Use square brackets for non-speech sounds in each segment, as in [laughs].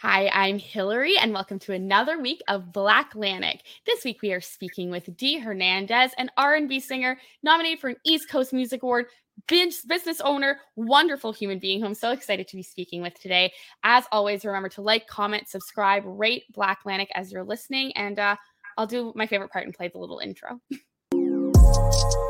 Hi, I'm Hillary, and welcome to another week of Blacklanic. This week we are speaking with Dee Hernandez, an R&B singer nominated for an East Coast Music Award, business owner, wonderful human being who I'm so excited to be speaking with today. As always, remember to like, comment, subscribe, rate Blacklanic as you're listening, and uh, I'll do my favorite part and play the little intro. [laughs]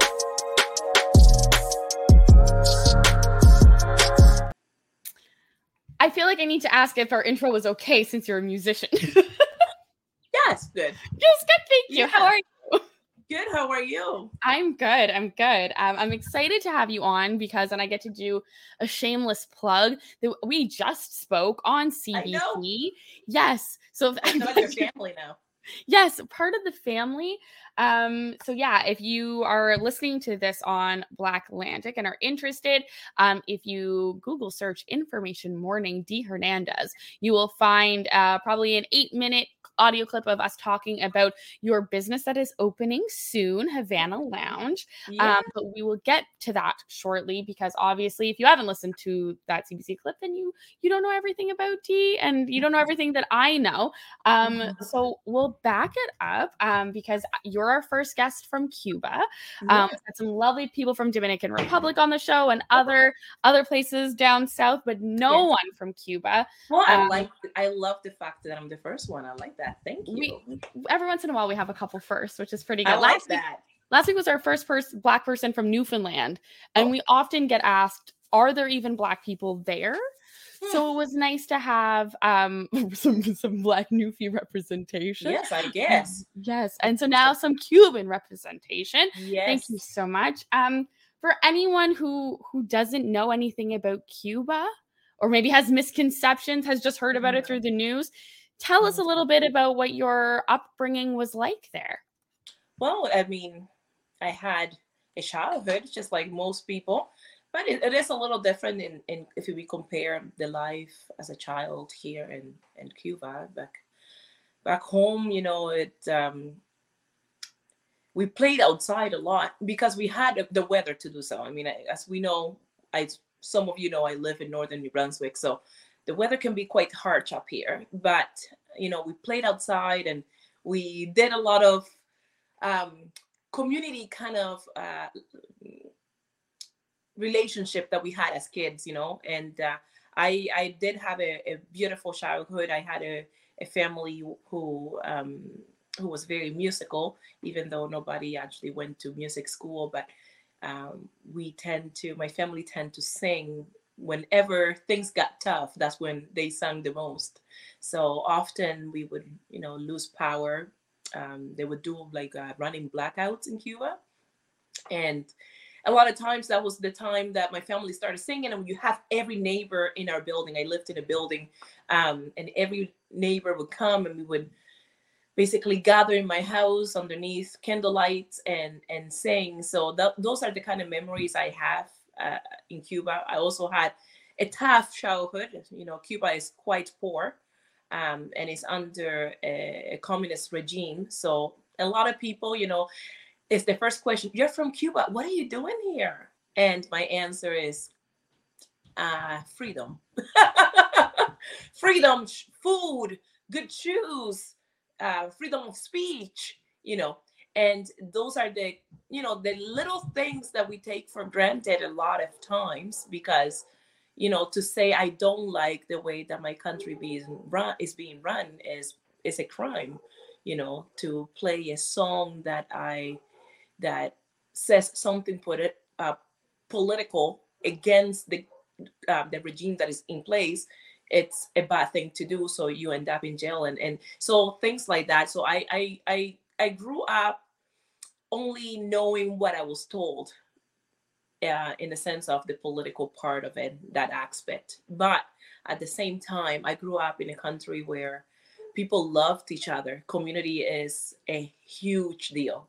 I feel like I need to ask if our intro was okay since you're a musician. [laughs] yes, good. Yes, good. Thank you. Yeah. How are you? Good. How are you? I'm good. I'm good. Um, I'm excited to have you on because then I get to do a shameless plug that we just spoke on CBC. Yes. So I'm your [laughs] family now. Yes, part of the family. Um, so yeah, if you are listening to this on Blacklanic and are interested, um, if you Google search information morning Dee Hernandez, you will find uh, probably an eight minute audio clip of us talking about your business that is opening soon, Havana Lounge. Yeah. Um, but we will get to that shortly because obviously, if you haven't listened to that CBC clip, then you you don't know everything about Dee and you don't know everything that I know. Um, so we'll back it up um, because you're our first guest from Cuba. Um, had some lovely people from Dominican Republic on the show and other other places down south, but no yes. one from Cuba. Well, I um, like I love the fact that I'm the first one. I like that that. Thank you. We, every once in a while, we have a couple first, which is pretty good. I like last that. Week, last week was our first person, black person from Newfoundland, and oh. we often get asked, "Are there even black people there?" Hmm. So it was nice to have um, [laughs] some some black Newfie representation. Yes, I guess. yes, and so now some Cuban representation. Yes. Thank you so much. Um, for anyone who who doesn't know anything about Cuba or maybe has misconceptions, has just heard about it mm-hmm. through the news, Tell us a mm-hmm. little bit about what your upbringing was like there. Well, I mean, I had a childhood just like most people, but it, it is a little different in, in if we compare the life as a child here in, in Cuba. Back back home, you know, it um, we played outside a lot because we had the weather to do so. I mean, as we know, I some of you know I live in northern New Brunswick, so the weather can be quite harsh up here, but you know, we played outside and we did a lot of um, community kind of uh, relationship that we had as kids, you know, and uh, I I did have a, a, beautiful childhood. I had a, a family who um, who was very musical, even though nobody actually went to music school, but um, we tend to my family tend to sing whenever things got tough, that's when they sang the most. So often we would, you know, lose power. Um, they would do like uh, running blackouts in Cuba. And a lot of times that was the time that my family started singing and you have every neighbor in our building i lived in a building um, and every neighbor would come and we would basically gather in my house underneath candlelights and and sing so that, those are the kind of memories i have uh, in Cuba. I also had a tough childhood. You know, Cuba is quite poor um, and it's under a, a, communist regime. So a lot of people, you know, it's the first question, you're from Cuba. What are you doing here? And my answer is uh, freedom. [laughs] freedom, food, good shoes, uh, freedom of speech, you know, and those are the you know the little things that we take for granted a lot of times because you know to say i don't like the way that my country being run is being run is is a crime you know to play a song that i that says something put it uh, political against the uh, the regime that is in place it's a bad thing to do. So you end up in jail and and so things like that. So i i i, I grew up only knowing what I was told uh, in the sense of the political part of it, that aspect. But at the same time, I grew up in a country where people loved each other. Community is a huge deal.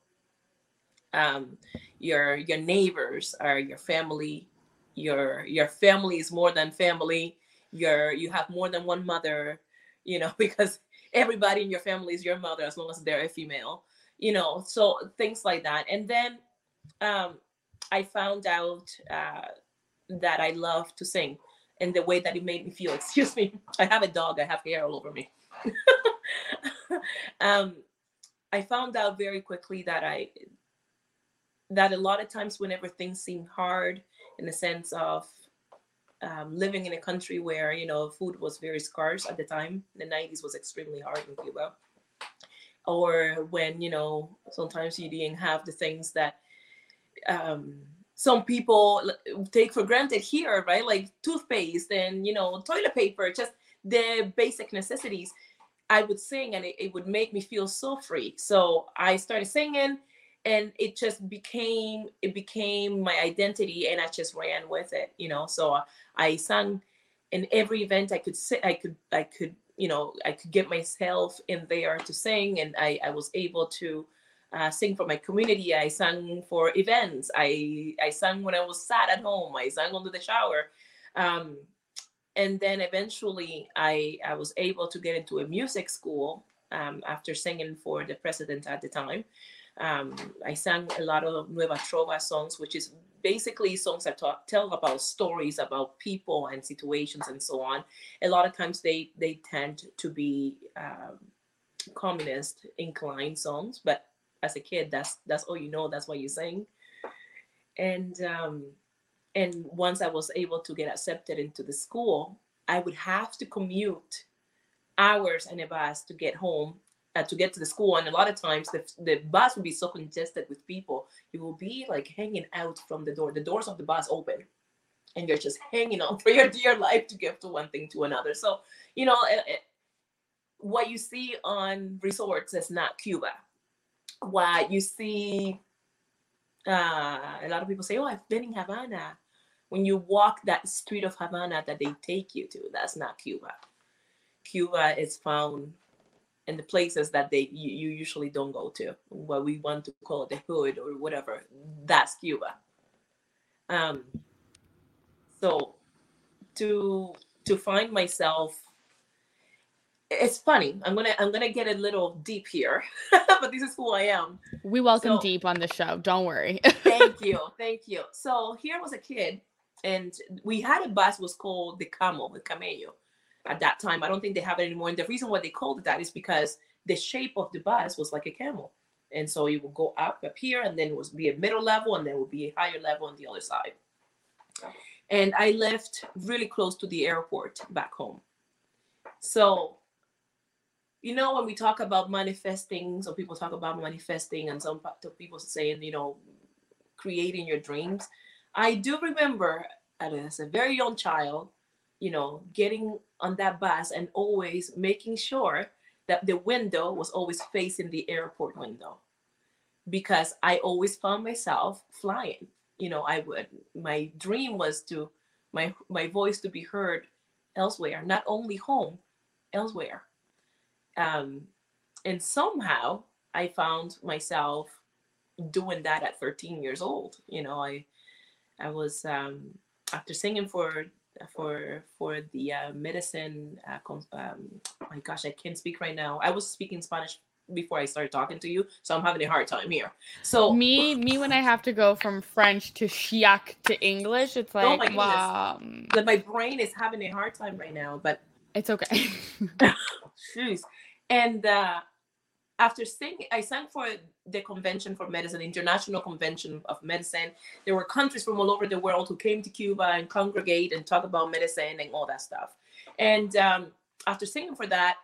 Um, your your neighbors are your family. Your your family is more than family. Your you have more than one mother. You know [laughs] because everybody in your family is your mother as long as they're a female you know so things like that and then um, i found out uh, that i love to sing and the way that it made me feel. [laughs] Excuse me, I have a dog. I have hair all over me. [laughs] um, I found out very quickly that I that a lot of times whenever things seem hard in the sense of um, living in a country where you know food was very scarce at the time the 90s was extremely hard in cuba or when you know sometimes you didn't have the things that um, some people take for granted here right? Like toothpaste and you know toilet paper just the basic necessities i would sing and it, it would make me feel so free. So i started singing and it just became it became my identity and i just ran with it you know? So i sang in every event i could sit i could i could you know i could get myself in there to sing and i i was able to uh, sing for my community. I sang for events. I i sang when i was sad at home. I sang under the shower. Um, and then eventually i i was able to get into a music school um, after singing for the president at the time. Um, I sang a lot of Nueva Trova songs, which is basically songs that talk, tell about stories about people and situations and so on. A lot of times they they tend to be um, communist inclined songs, but as a kid, that's that's all you know. That's what you sing. And um, and once I was able to get accepted into the school, I would have to commute hours in a bus to get home Uh, to get to the school. And a lot of times the, the bus will be so congested with people, you will be like hanging out from the door. The doors of the bus open and you're just hanging on [laughs] for your dear life to get to one thing to another. So, you know, it, it, what you see on resorts is not Cuba. What you see, uh, a lot of people say, oh, I've been in Havana. When you walk that street of Havana that they take you to, that's not Cuba. Cuba is found and the places that they you, you usually don't go to what we want to call the hood or whatever that's cuba. Um so to to find myself it's funny i'm gonna i'm gonna get a little deep here [laughs] but this is who i am. We welcome so, deep on the show don't worry. Thank [laughs] you thank you. So here was a kid and we had a bus was called the camel the camello at that time. I don't think they have it anymore. And the reason why they called it that is because the shape of the bus was like a camel. And so it would go up up here and then it would be a middle level and then would be a higher level on the other side. And I left really close to the airport back home. So, you know, when we talk about manifesting, some people talk about manifesting and some people saying, you know, creating your dreams. I do remember as a very young child, you know, getting on that bus and always making sure that the window was always facing the airport window because I always found myself flying. You know, I would my dream was to my my voice to be heard elsewhere, not only home, elsewhere. Um, and somehow I found myself doing that at 13 years old. You know, I I was um, after singing for for for the uh, medicine. Uh, um, my gosh, I can't speak right now. I was speaking Spanish before I started talking to you, so I'm having a hard time here. So me, me, when I have to go from French to Chiac to English, it's oh like oh wow. That my brain is having a hard time right now, but it's okay. [laughs] [laughs] Jeez, and uh, after singing, I sang for the Convention for Medicine, International Convention of Medicine. There were countries from all over the world who came to Cuba and congregate and talk about medicine and all that stuff. And um, after singing for that,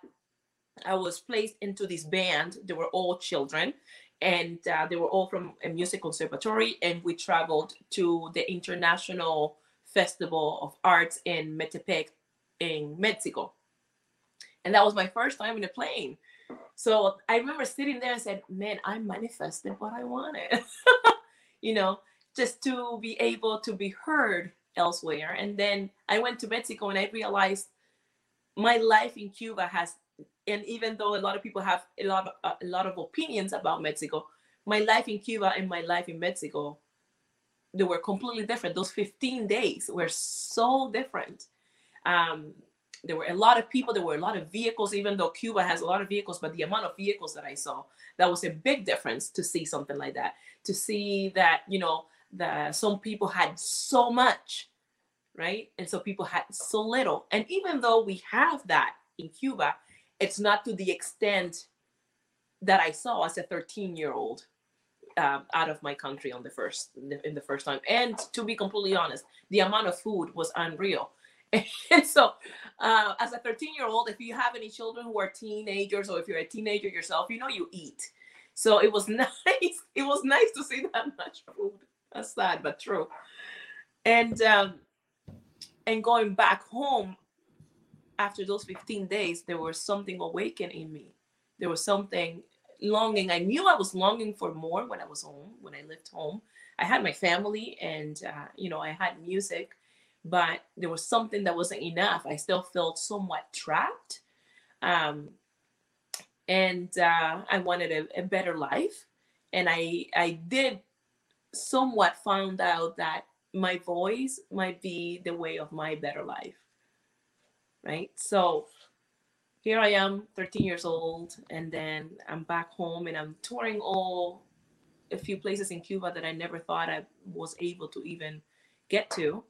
I was placed into this band. They were all children, and uh, they were all from a music conservatory. And we traveled to the International Festival of Arts in Metepec, in Mexico. And that was my first time in a plane. So I remember sitting there and said, man, I manifested what I wanted. [laughs] you know, just to be able to be heard elsewhere. And then I went to Mexico and I realized my life in Cuba has, and even though a lot of people have a lot of, a lot of opinions about Mexico, my life in Cuba and my life in Mexico, they were completely different. Those 15 days were so different. Um, there were a lot of people there were a lot of vehicles even though cuba has a lot of vehicles but the amount of vehicles that i saw that was a big difference to see something like that to see that you know that some people had so much right? And so people had so little. And even though we have that in Cuba, it's not to the extent that I saw as a 13 year old um, out of my country on the first in the first time. And to be completely honest, the amount of food was unreal. [laughs] so, uh, as a 13 year old, if you have any children who are teenagers, or if you're a teenager yourself, you know you eat. So it was [laughs] nice. It was nice to see that much food. That's sad, but true. And um, and going back home after those 15 days, there was something awakened in me. There was something longing. I knew I was longing for more when I was home, when I lived home. I had my family and, uh, you know, I had music, but there was something that wasn't enough. I still felt somewhat trapped. Um, and uh, I wanted a, a better life. And I, I did somewhat found out that my voice might be the way of my better life. Right. So here I am, 13 years old, and then I'm back home and I'm touring all a few places in Cuba that I never thought I was able to even get to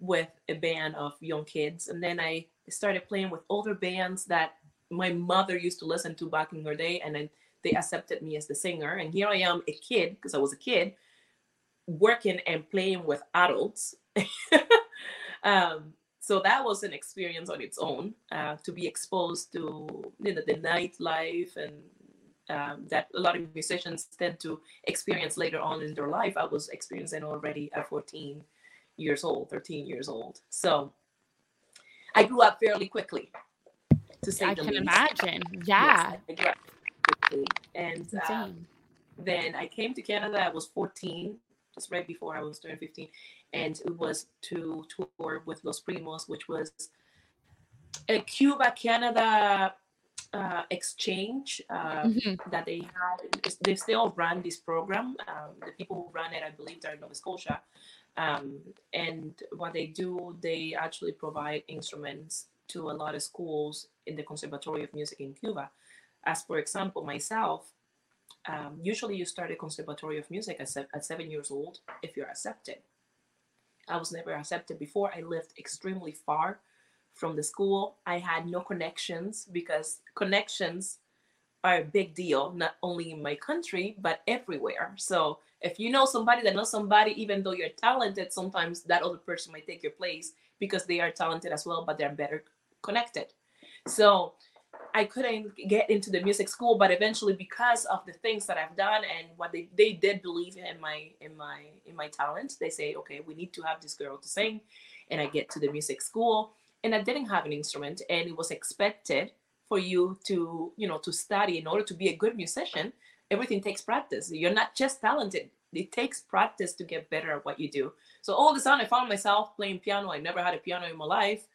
with a band of young kids. And then I started playing with older bands that my mother used to listen to back in her day, and then they accepted me as the singer. And here I am, a kid, because I was a kid, working and playing with adults. [laughs] um, so that was an experience on its own uh, to be exposed to you know, the nightlife and um, that a lot of musicians tend to experience later on in their life. I was experiencing already at 14 years old, 13 years old. So I grew up fairly quickly. To say I can least. I can imagine. Yeah. Yes, quickly. And uh, then I came to Canada. I was 14 just right before I was turning 15, and it was to tour with Los Primos, which was a Cuba Canada uh, exchange uh, mm-hmm. that they had. They still run this program. Um, the people who run it, I believe, are in Nova Scotia. Um, and what they do, they actually provide instruments to a lot of schools in the Conservatory of Music in Cuba. As for example, myself, um, usually you start a conservatory of music at, se- at seven years old if you're accepted. I was never accepted before. I lived extremely far from the school. I had no connections because connections are a big deal, not only in my country, but everywhere. So if you know somebody that knows somebody, even though you're talented, sometimes that other person might take your place because they are talented as well, but they're better connected. So I couldn't get into the music school, but eventually because of the things that I've done and what they, they did believe in my in my in my talent, they say, okay, we need to have this girl to sing. And I get to the music school and I didn't have an instrument and it was expected for you to, you know, to study in order to be a good musician. Everything takes practice. You're not just talented. It takes practice to get better at what you do. So all of a sudden I found myself playing piano. I never had a piano in my life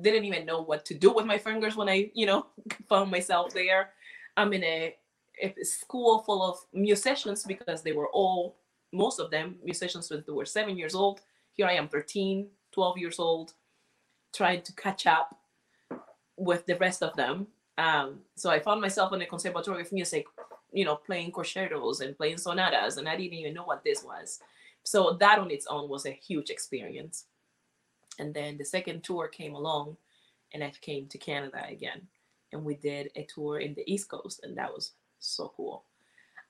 didn't even know what to do with my fingers when I, you know, [laughs] found myself there. I'm in a, a school full of musicians because they were all, most of them, musicians when they were seven years old. Here I am, 13, 12 years old, trying to catch up with the rest of them. Um, so I found myself in the Conservatory of Music, you know, playing concertos and playing sonatas, and I didn't even know what this was. So that on its own was a huge experience. And then the second tour came along, and I came to Canada again. And we did a tour in the East Coast, and that was so cool.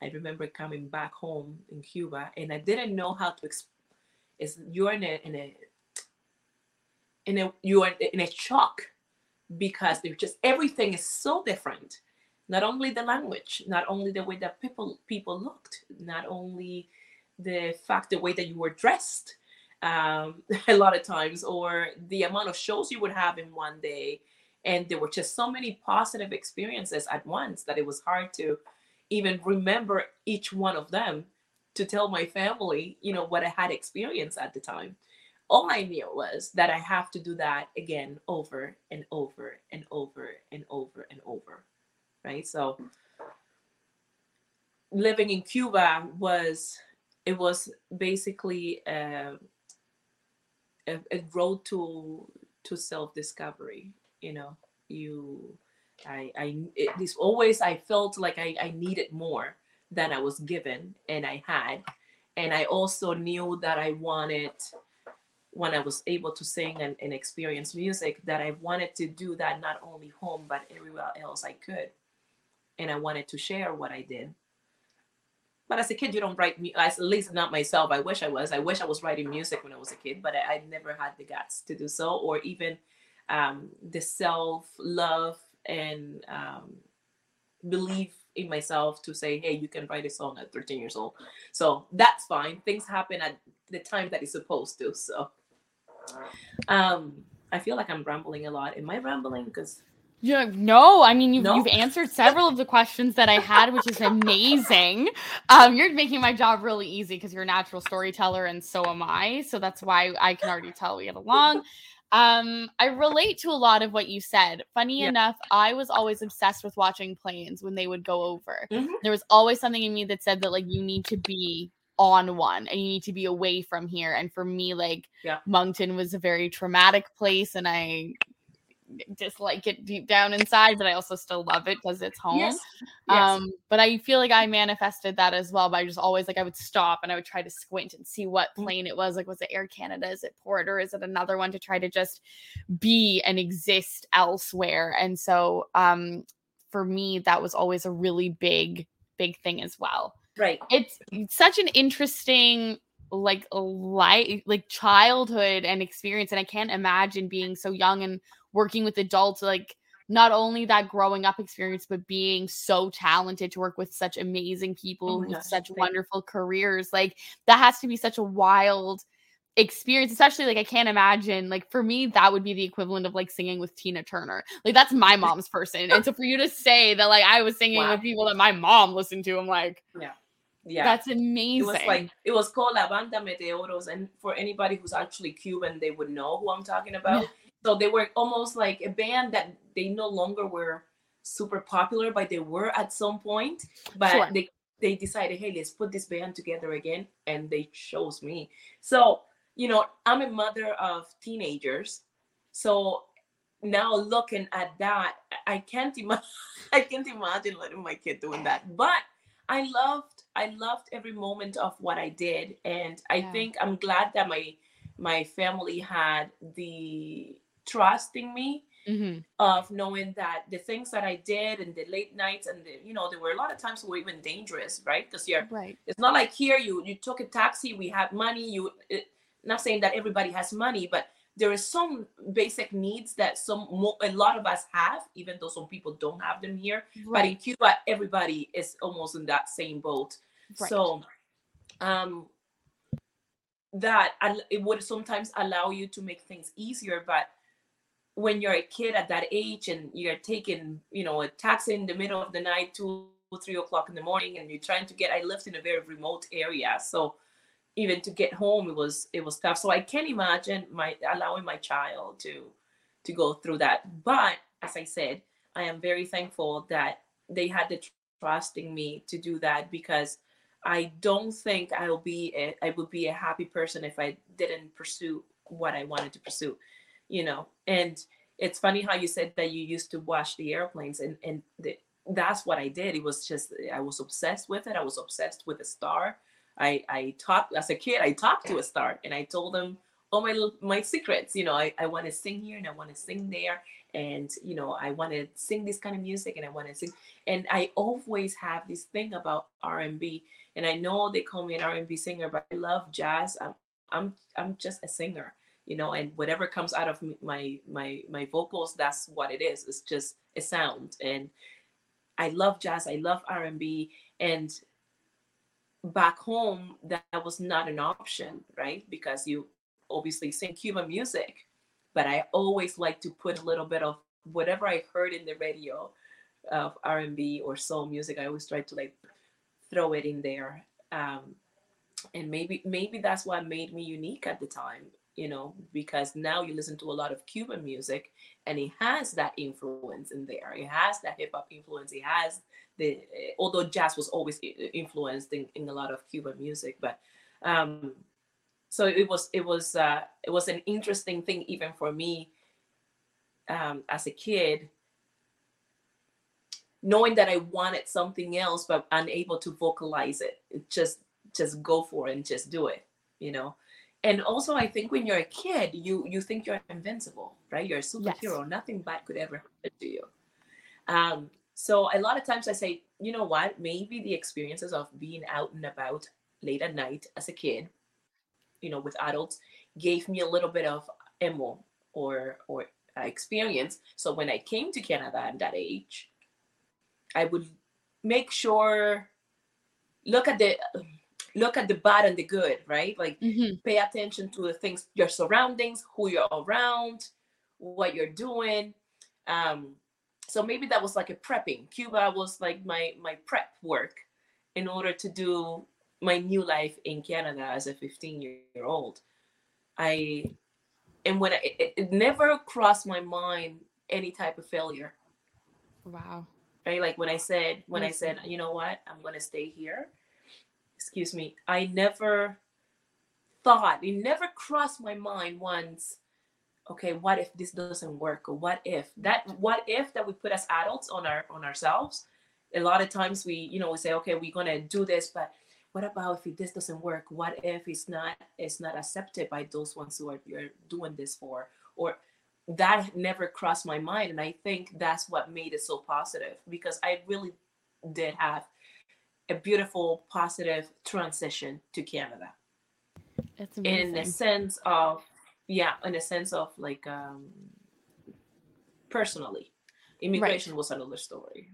I remember coming back home in Cuba, and I didn't know how to. Exp- you're in a in a in a you are in a shock because they're just everything is so different. Not only the language, not only the way that people people looked, not only the fact the way that you were dressed, um, [laughs] a lot of times, or the amount of shows you would have in one day. And there were just so many positive experiences at once that it was hard to even remember each one of them to tell my family, you know, what I had experienced at the time. All I knew was that I have to do that again over and over and over and over and over. Right. So living in Cuba was it was basically uh, a, a road to to self discovery you know you i i it, this always i felt like I, I needed more than i was given and i had and i also knew that i wanted when I was able to sing and, and experience music that I wanted to do that not only home but everywhere else I could. And I wanted to share what I did. But as a kid, you don't write me at least not myself. I wish I was. I wish I was writing music when I was a kid, but I, I never had the guts to do so, or even um, the self love and um, belief in myself to say, hey, you can write a song at 13 years old. So that's fine. Things happen at the time that it's supposed to. So um, I feel like I'm rambling a lot. Am I rambling? Because yeah, no, I mean you've, no? you've answered several of the questions that I had, which is amazing. Um, you're making my job really easy because you're a natural storyteller and so am I. So that's why I can already tell we get along. Um, I relate to a lot of what you said. Funny yeah. enough, I was always obsessed with watching planes when they would go over. Mm-hmm. There was always something in me that said that like you need to be on one and you need to be away from here. And for me, like yeah. Moncton was a very traumatic place and I dislike it deep down inside, but I also still love it because it's home. Yes. Yes. Um, but I feel like I manifested that as well by just always like I would stop and I would try to squint and see what mm. plane it was. Like, was it Air Canada? Is it Porter? Is it another one to try to just be and exist elsewhere? And so um for me, that was always a really big, big thing as well. Right. It's such an interesting like life like childhood and experience and i can't imagine being so young and working with adults like not only that growing up experience but being so talented to work with such amazing people oh with gosh, such wonderful careers like that has to be such a wild experience especially like i can't imagine like for me that would be the equivalent of like singing with tina turner like that's my mom's person and so for you to say that like i was singing wow. with people that my mom listened to i'm like yeah yeah. That's amazing it was like it was called la banda meteoros and for anybody who's actually cuban they would know who i'm talking about. So they were almost like a band that they no longer were super popular but they were at some point. But sure. they they decided hey let's put this band together again and they chose me. So you know i'm a mother of teenagers. So now looking at that i can't imagine [laughs] i can't imagine letting my kid doing that. But I loved I loved every moment of what I did and I yeah. think I'm glad that my my family had the trust in me mm-hmm. of knowing that the things that I did and the late nights and the, you know there were a lot of times were even dangerous right because you're right it's not like here you you took a taxi we have money you it, not saying that everybody has money but there is some basic needs that some a lot of us have even though some people don't have them here right. but in cuba everybody is almost in that same boat right. so um that it would sometimes allow you to make things easier but when you're a kid at that age and you're taking you know a taxi in the middle of the night two three o'clock in the morning and you're trying to get i lived in a very remote area so even to get home it was it was tough. So i can't imagine my allowing my child to to go through that. But as i said i am very thankful that they had the trust in me to do that because i don't think i'll be a, i would be a happy person if i didn't pursue what i wanted to pursue you know? And it's funny how you said that you used to watch the airplanes and and the, that's what i did. It was just i was obsessed with it. I was obsessed with the star I I talked as a kid. I talked to a star and I told them all my my secrets. You know, I, I want to sing here and I want to sing there, and you know, I want to sing this kind of music and I want to sing. And I always have this thing about R and I know they call me an R and B singer, but I love jazz. I'm I'm I'm just a singer. You know, and whatever comes out of my my my vocals, that's what it is. It's just a sound. And I love jazz. I love R and B. And back home that, was not an option right? Because you obviously sing cuban music but i always like to put a little bit of whatever i heard in the radio of r&b or soul music i always try to like throw it in there um, and maybe maybe that's what made me unique at the time you know because now you listen to a lot of cuban music and it has that influence in there. It has that hip-hop influence. It has the although jazz was always influenced in, in a lot of Cuban music, but um, so it was it was uh, it was an interesting thing even for me um, as a kid, knowing that I wanted something else but unable to vocalize it. it. Just just go for it and just do it, you know. and also i think when you're a kid you you think you're invincible right you're a superhero yes. nothing bad could ever happen to you um so a lot of times i say you know what maybe the experiences of being out and about late at night as a kid you know with adults gave me a little bit of emo or or experience so when i came to canada at that age i would make sure look at the look at the bad and the good, right? Like mm-hmm. pay attention to the things, your surroundings, who you're around, what you're doing. Um, so maybe that was like a prepping. Cuba was like my my prep work in order to do my new life in Canada as a 15 year old. I and when I, it, it never crossed my mind any type of failure. Wow. Right? Like when I said when I said, you know what, I'm gonna stay here excuse me, I never thought, it never crossed my mind once, okay, what if this doesn't work? Or what if that what if that we put as adults on our on ourselves? A lot of times we, you know, we say, okay, we're gonna do this, but what about if this doesn't work? What if it's not it's not accepted by those ones who are you're doing this for? Or that never crossed my mind. And I think that's what made it so positive because I really did have a beautiful, positive transition to Canada. That's amazing. In the sense of, yeah, in the sense of like um, personally, immigration right. was another story.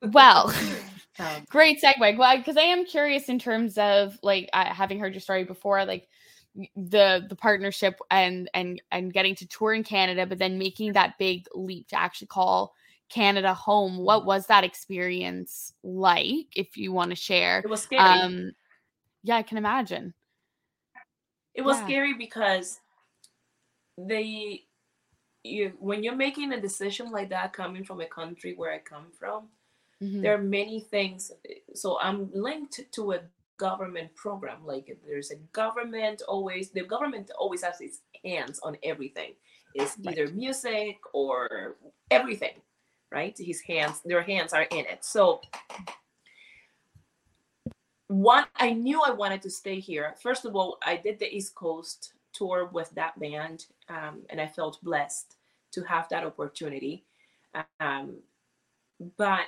Well, [laughs] um, [laughs] great segue. Well, because I am curious in terms of like uh, having heard your story before, like the the partnership and and and getting to tour in Canada, but then making that big leap to actually call Canada home. What was that experience like? If you want to share, it was scary. Um, yeah, I can imagine. It was yeah. scary because they, you when you're making a decision like that, coming from a country where I come from, mm-hmm. there are many things. So I'm linked to a government program. Like there's a government always. The government always has its hands on everything. It's right. either music or everything right? His hands, their hands are in it. So one, I knew I wanted to stay here. First of all, I did the East Coast tour with that band, um, and I felt blessed to have that opportunity. Um, but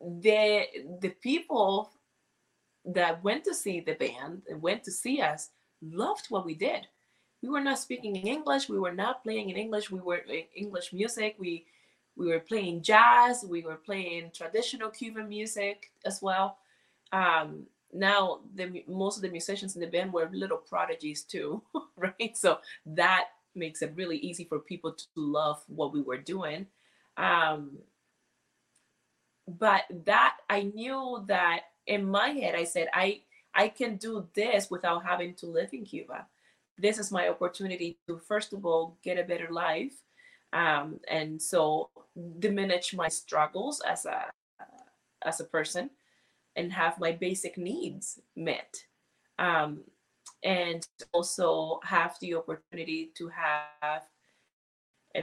the the people that went to see the band and went to see us loved what we did. We were not speaking in English. We were not playing in English. We were in English music. We we were playing jazz, we were playing traditional Cuban music as well. Um, now the most of the musicians in the band were little prodigies too, [laughs] right? So that makes it really easy for people to love what we were doing. Um, but that I knew that in my head, I said I I can do this without having to live in Cuba. This is my opportunity to first of all get a better life um, and so diminish my struggles as a as a person and have my basic needs met. Um, and also have the opportunity to have a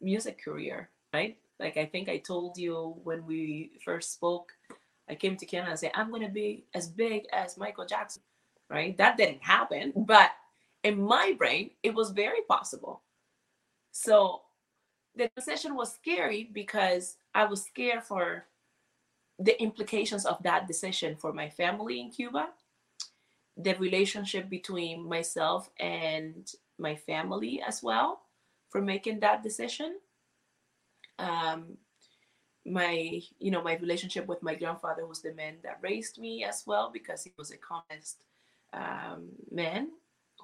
music career right? Like i think i told you when we first spoke i came to canada and said i'm going to be as big as michael jackson right? That didn't happen but in my brain it was very possible. So the decision was scary because I was scared for the implications of that decision for my family in Cuba, the relationship between myself and my family as well for making that decision. Um, my you know my relationship with my grandfather was the man that raised me as well because he was a communist um, man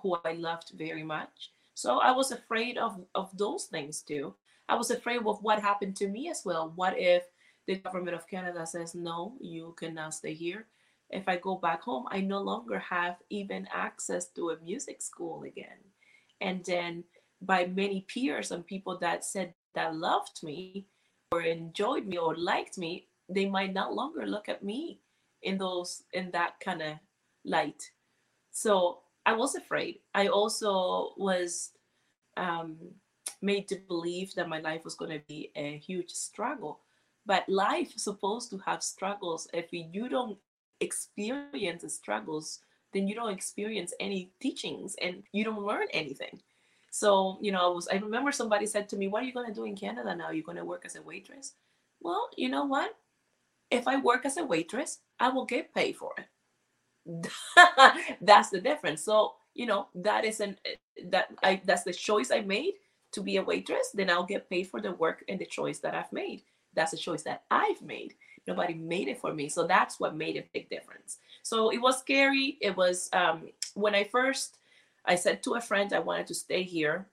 who I loved very much so I was afraid of, of those things too. I was afraid of what happened to me as well. What if the government of Canada says, no, you cannot stay here? If I go back home, I no longer have even access to a music school again. And then by many peers and people that said that loved me or enjoyed me or liked me, they might not longer look at me in those in that kind of light. So I was afraid. I also was um, made to believe that my life was going to be a huge struggle. But life is supposed to have struggles. If you don't experience the struggles, then you don't experience any teachings and you don't learn anything. So, you know, I was I remember somebody said to me, What are you gonna do in Canada now? You're gonna work as a waitress? Well, you know what? If I work as a waitress, I will get paid for it. [laughs] that's the difference. So, you know, that is an that I that's the choice I made to be a waitress, then I'll get paid for the work and the choice that I've made. That's a choice that I've made. Nobody made it for me. So that's what made a big difference. So it was scary. It was um, when I first, I said to a friend I wanted to stay here.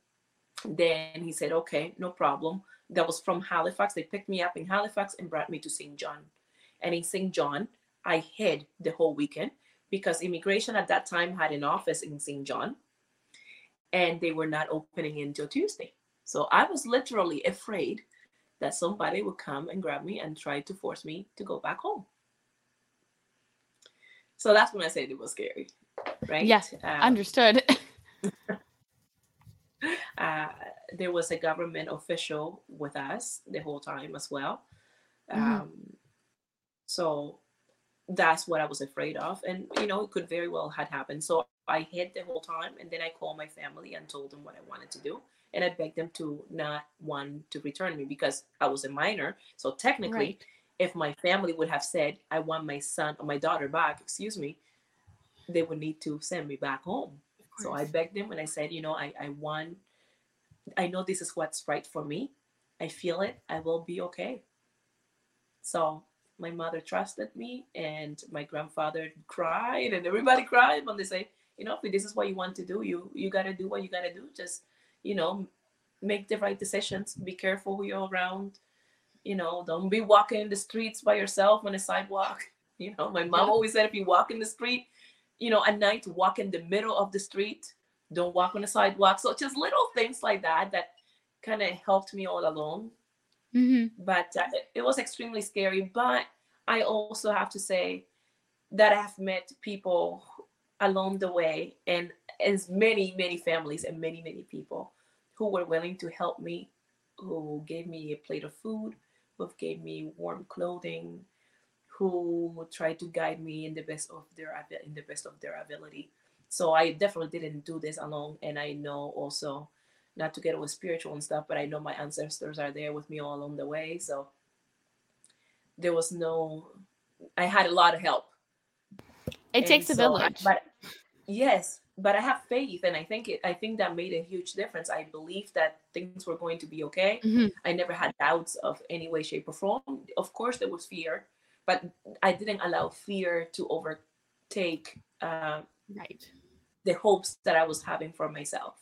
Then he said, okay, no problem. That was from Halifax. They picked me up in Halifax and brought me to Saint John. And in Saint John, I hid the whole weekend because immigration at that time had an office in Saint John and they were not opening until Tuesday. So I was literally afraid that somebody would come and grab me and try to force me to go back home. So that's when I said it was scary, right? Yes, um, understood. [laughs] [laughs] uh, there was a government official with us the whole time as well. Mm-hmm. Um, so that's what I was afraid of, and you know, it could very well had happened. So I hid the whole time, and then I called my family and told them what I wanted to do and I begged them to not want to return me because I was a minor. So technically, right. if my family would have said, I want my son or my daughter back, excuse me, they would need to send me back home. So I begged them and I said, you know, I, I want, I know this is what's right for me. I feel it. I will be okay. So my mother trusted me and my grandfather cried and everybody [laughs] cried when they say, you know, if this is what you want to do, you you gotta do what you gotta do. Just you know, make the right decisions. Be careful who you're around. You know, don't be walking in the streets by yourself on a sidewalk. [laughs] You know, my mom yeah. always said if you walk in the street, you know, at night, walk in the middle of the street. Don't walk on the sidewalk. So just little things like that that kind of helped me all along. Mm-hmm. But uh, it was extremely scary. But I also have to say that I've met people along the way and as many many families and many many people who were willing to help me who gave me a plate of food who gave me warm clothing who tried to guide me in the best of their in the best of their ability. So i definitely didn't do this alone and i know also not to get all spiritual and stuff but i know my ancestors are there with me all along the way so there was no i had a lot of help it and takes a so village. but yes but i have faith and i think it i think that made a huge difference. I believe that things were going to be okay. Mm-hmm. i never had doubts of any way shape or form. Of course there was fear but i didn't allow fear to overtake uh, right. the hopes that i was having for myself.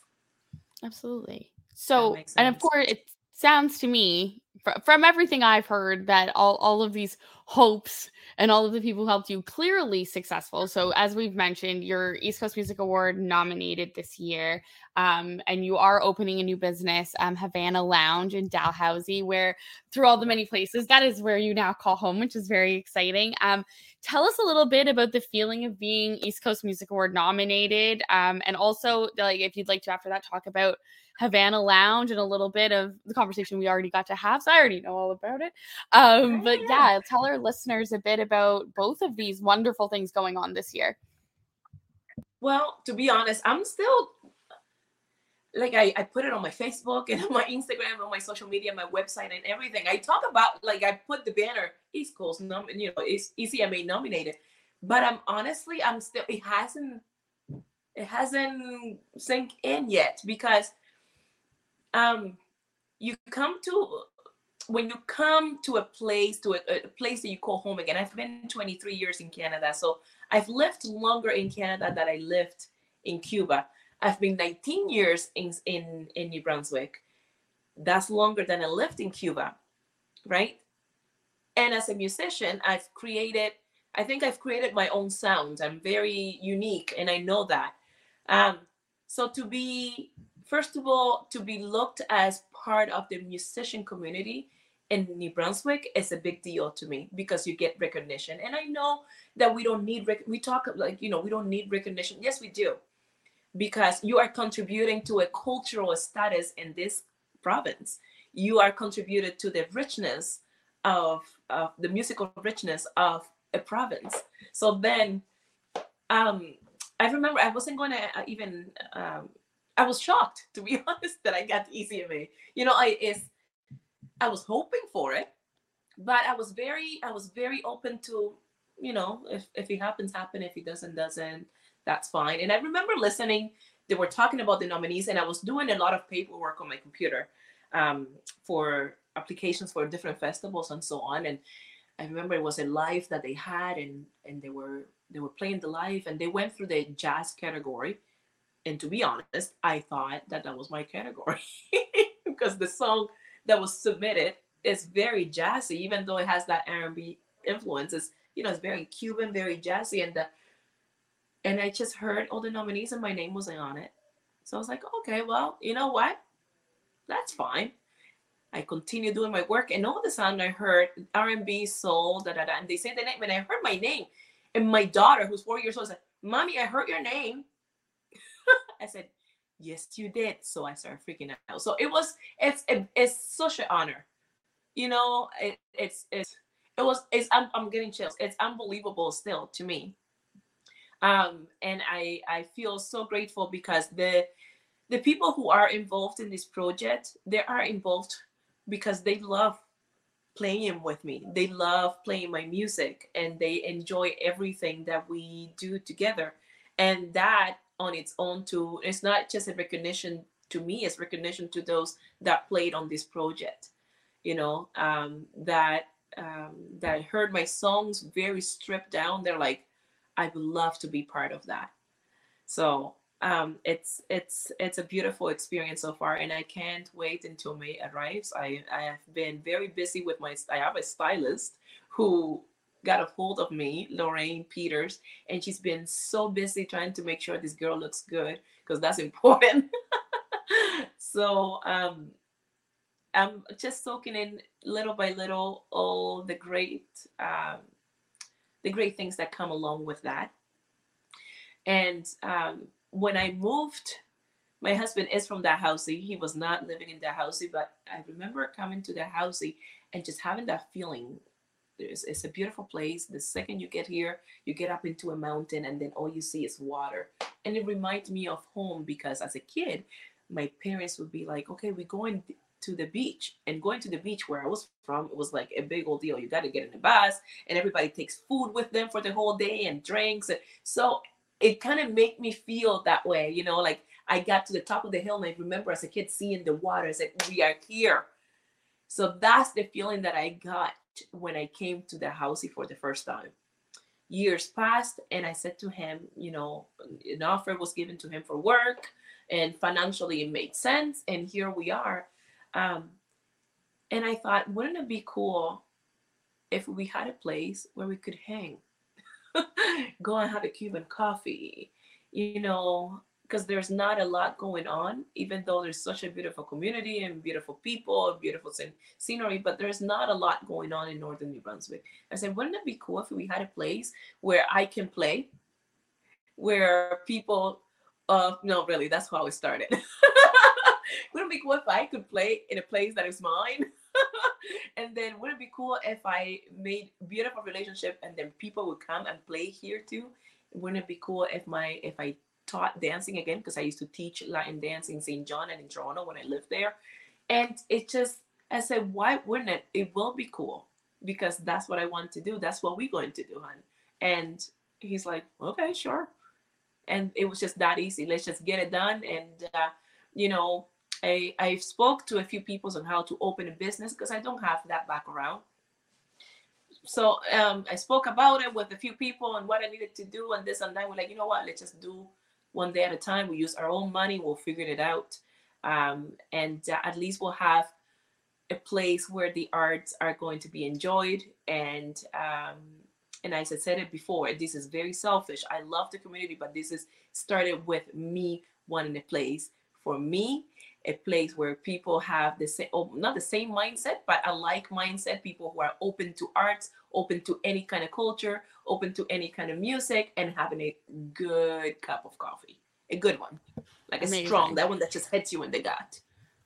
Absolutely. So and of course it sounds to me from everything I've heard that all, all of these hopes and all of the people who helped you clearly successful. So as we've mentioned, your East Coast Music Award nominated this year, um, and you are opening a new business, um, Havana Lounge in Dalhousie, where through all the many places, that is where you now call home, which is very exciting. Um, tell us a little bit about the feeling of being East Coast Music Award nominated, um, and also like if you'd like to after that talk about Havana Lounge and a little bit of the conversation we already got to have. So I already know all about it. Um, but yeah, tell our listeners a bit about both of these wonderful things going on this year. Well, to be honest, I'm still like I, I put it on my Facebook and [laughs] on my Instagram, on my social media, my website, and everything. I talk about like I put the banner East Coast, nom- you know, it's ECMA nominated, but I'm honestly I'm still it hasn't it hasn't sink in yet because um you come to when you come to a place to a, a, place that you call home again i've been 23 years in canada so i've lived longer in canada than i lived in cuba. I've been 19 years in in, in new brunswick. That's longer than i lived in cuba right? And as a musician i've created i think i've created my own sound. I'm very unique and i know that. Um, so to be first of all, to be looked as part of the musician community in New Brunswick is a big deal to me because you get recognition. And I know that we don't need rec- we talk like you know we don't need recognition. Yes, we do, because you are contributing to a cultural status in this province. You are contributed to the richness of, of the musical richness of a province. So then, um, I remember I wasn't going to uh, even. Um, I was shocked to be [laughs] honest that I got the ECMA. You know, I is I was hoping for it, but I was very I was very open to you know if if it happens happen if it doesn't doesn't that's fine. And I remember listening. They were talking about the nominees, and I was doing a lot of paperwork on my computer um, for applications for different festivals and so on. And I remember it was a live that they had, and and they were they were playing the live, and they went through the jazz category. And to be honest, I thought that that was my category [laughs] because the song that was submitted is very jazzy, even though it has that R&B influence. It's you know it's very Cuban, very jazzy, and the and I just heard all the nominees and my name wasn't on it. So I was like, okay, well, you know what? That's fine. I continued doing my work, and all of a sudden I heard R&B, soul, da da da, and they said the name, and I heard my name, and my daughter, who's four years old, said, "Mommy, I heard your name." I said, "Yes, you did." So I started freaking out. So it was, it's, it, it's such an honor, you know. It, it's, it's, it was, it's. I'm, I'm getting chills. It's unbelievable still to me um, and I I feel so grateful because the the people who are involved in this project they are involved because they love playing with me they love playing my music and they enjoy everything that we do together and that on its own too it's not just a recognition to me it's recognition to those that played on this project you know um, that um, that heard my songs very stripped down they're like I would love to be part of that. So um, it's it's it's a beautiful experience so far, and I can't wait until May arrives. I I have been very busy with my. I have a stylist who got a hold of me, Lorraine Peters, and she's been so busy trying to make sure this girl looks good because that's [laughs] important. so um, I'm just soaking in little by little all the great um, the great things that come along with that. And um, when I moved, my husband is from that Dalhousie. He was not living in Dalhousie, but I remember coming to Dalhousie and just having that feeling. It's, a beautiful place. The second you get here, you get up into a mountain, and then all you see is water. And it reminds me of home because as a kid, my parents would be like, "Okay, we're going to the beach and going to the beach where I was from, it was like a big old deal. You got to get in the bus and everybody takes food with them for the whole day and drinks. So it kind of made me feel that way, you know, like I got to the top of the hill and I remember as a kid seeing the water, I said, we are here. So that's the feeling that I got when I came to the house for the first time. Years passed and I said to him, you know, an offer was given to him for work and financially it made sense. And here we are um, and I thought, wouldn't it be cool if we had a place where we could hang, [laughs] go and have a Cuban coffee, you know, because there's not a lot going on, even though there's such a beautiful community and beautiful people, beautiful scenery, but there's not a lot going on in Northern New Brunswick. I said, wouldn't it be cool if we had a place where I can play, where people, uh, no, really, that's how it started. [laughs] wouldn't it be cool if I could play in a place that is mine? [laughs] and then wouldn't it be cool if I made beautiful relationship and then people would come and play here too? Wouldn't it be cool if my if I taught dancing again because I used to teach Latin dance in Saint John and in Toronto when I lived there. And it just I said, why wouldn't it? It will be cool because that's what I want to do. That's what we're going to do, hon. And he's like, okay, sure. And it was just that easy. Let's just get it done. And uh, you know, I, I spoke to a few people on how to open a business because I don't have that background. So um, I spoke about it with a few people and what I needed to do and this and that. We're like, you know what? Let's just do one day at a time. We use our own money. We'll figure it out. Um, and uh, at least we'll have a place where the arts are going to be enjoyed. And um, and as I said it before, this is very selfish. I love the community, but this is started with me wanting a place for me a place where people have the same oh, not the same mindset but a like mindset people who are open to arts open to any kind of culture open to any kind of music and having a good cup of coffee. A good one. Like a Amazing. strong that one that just hits you in the gut.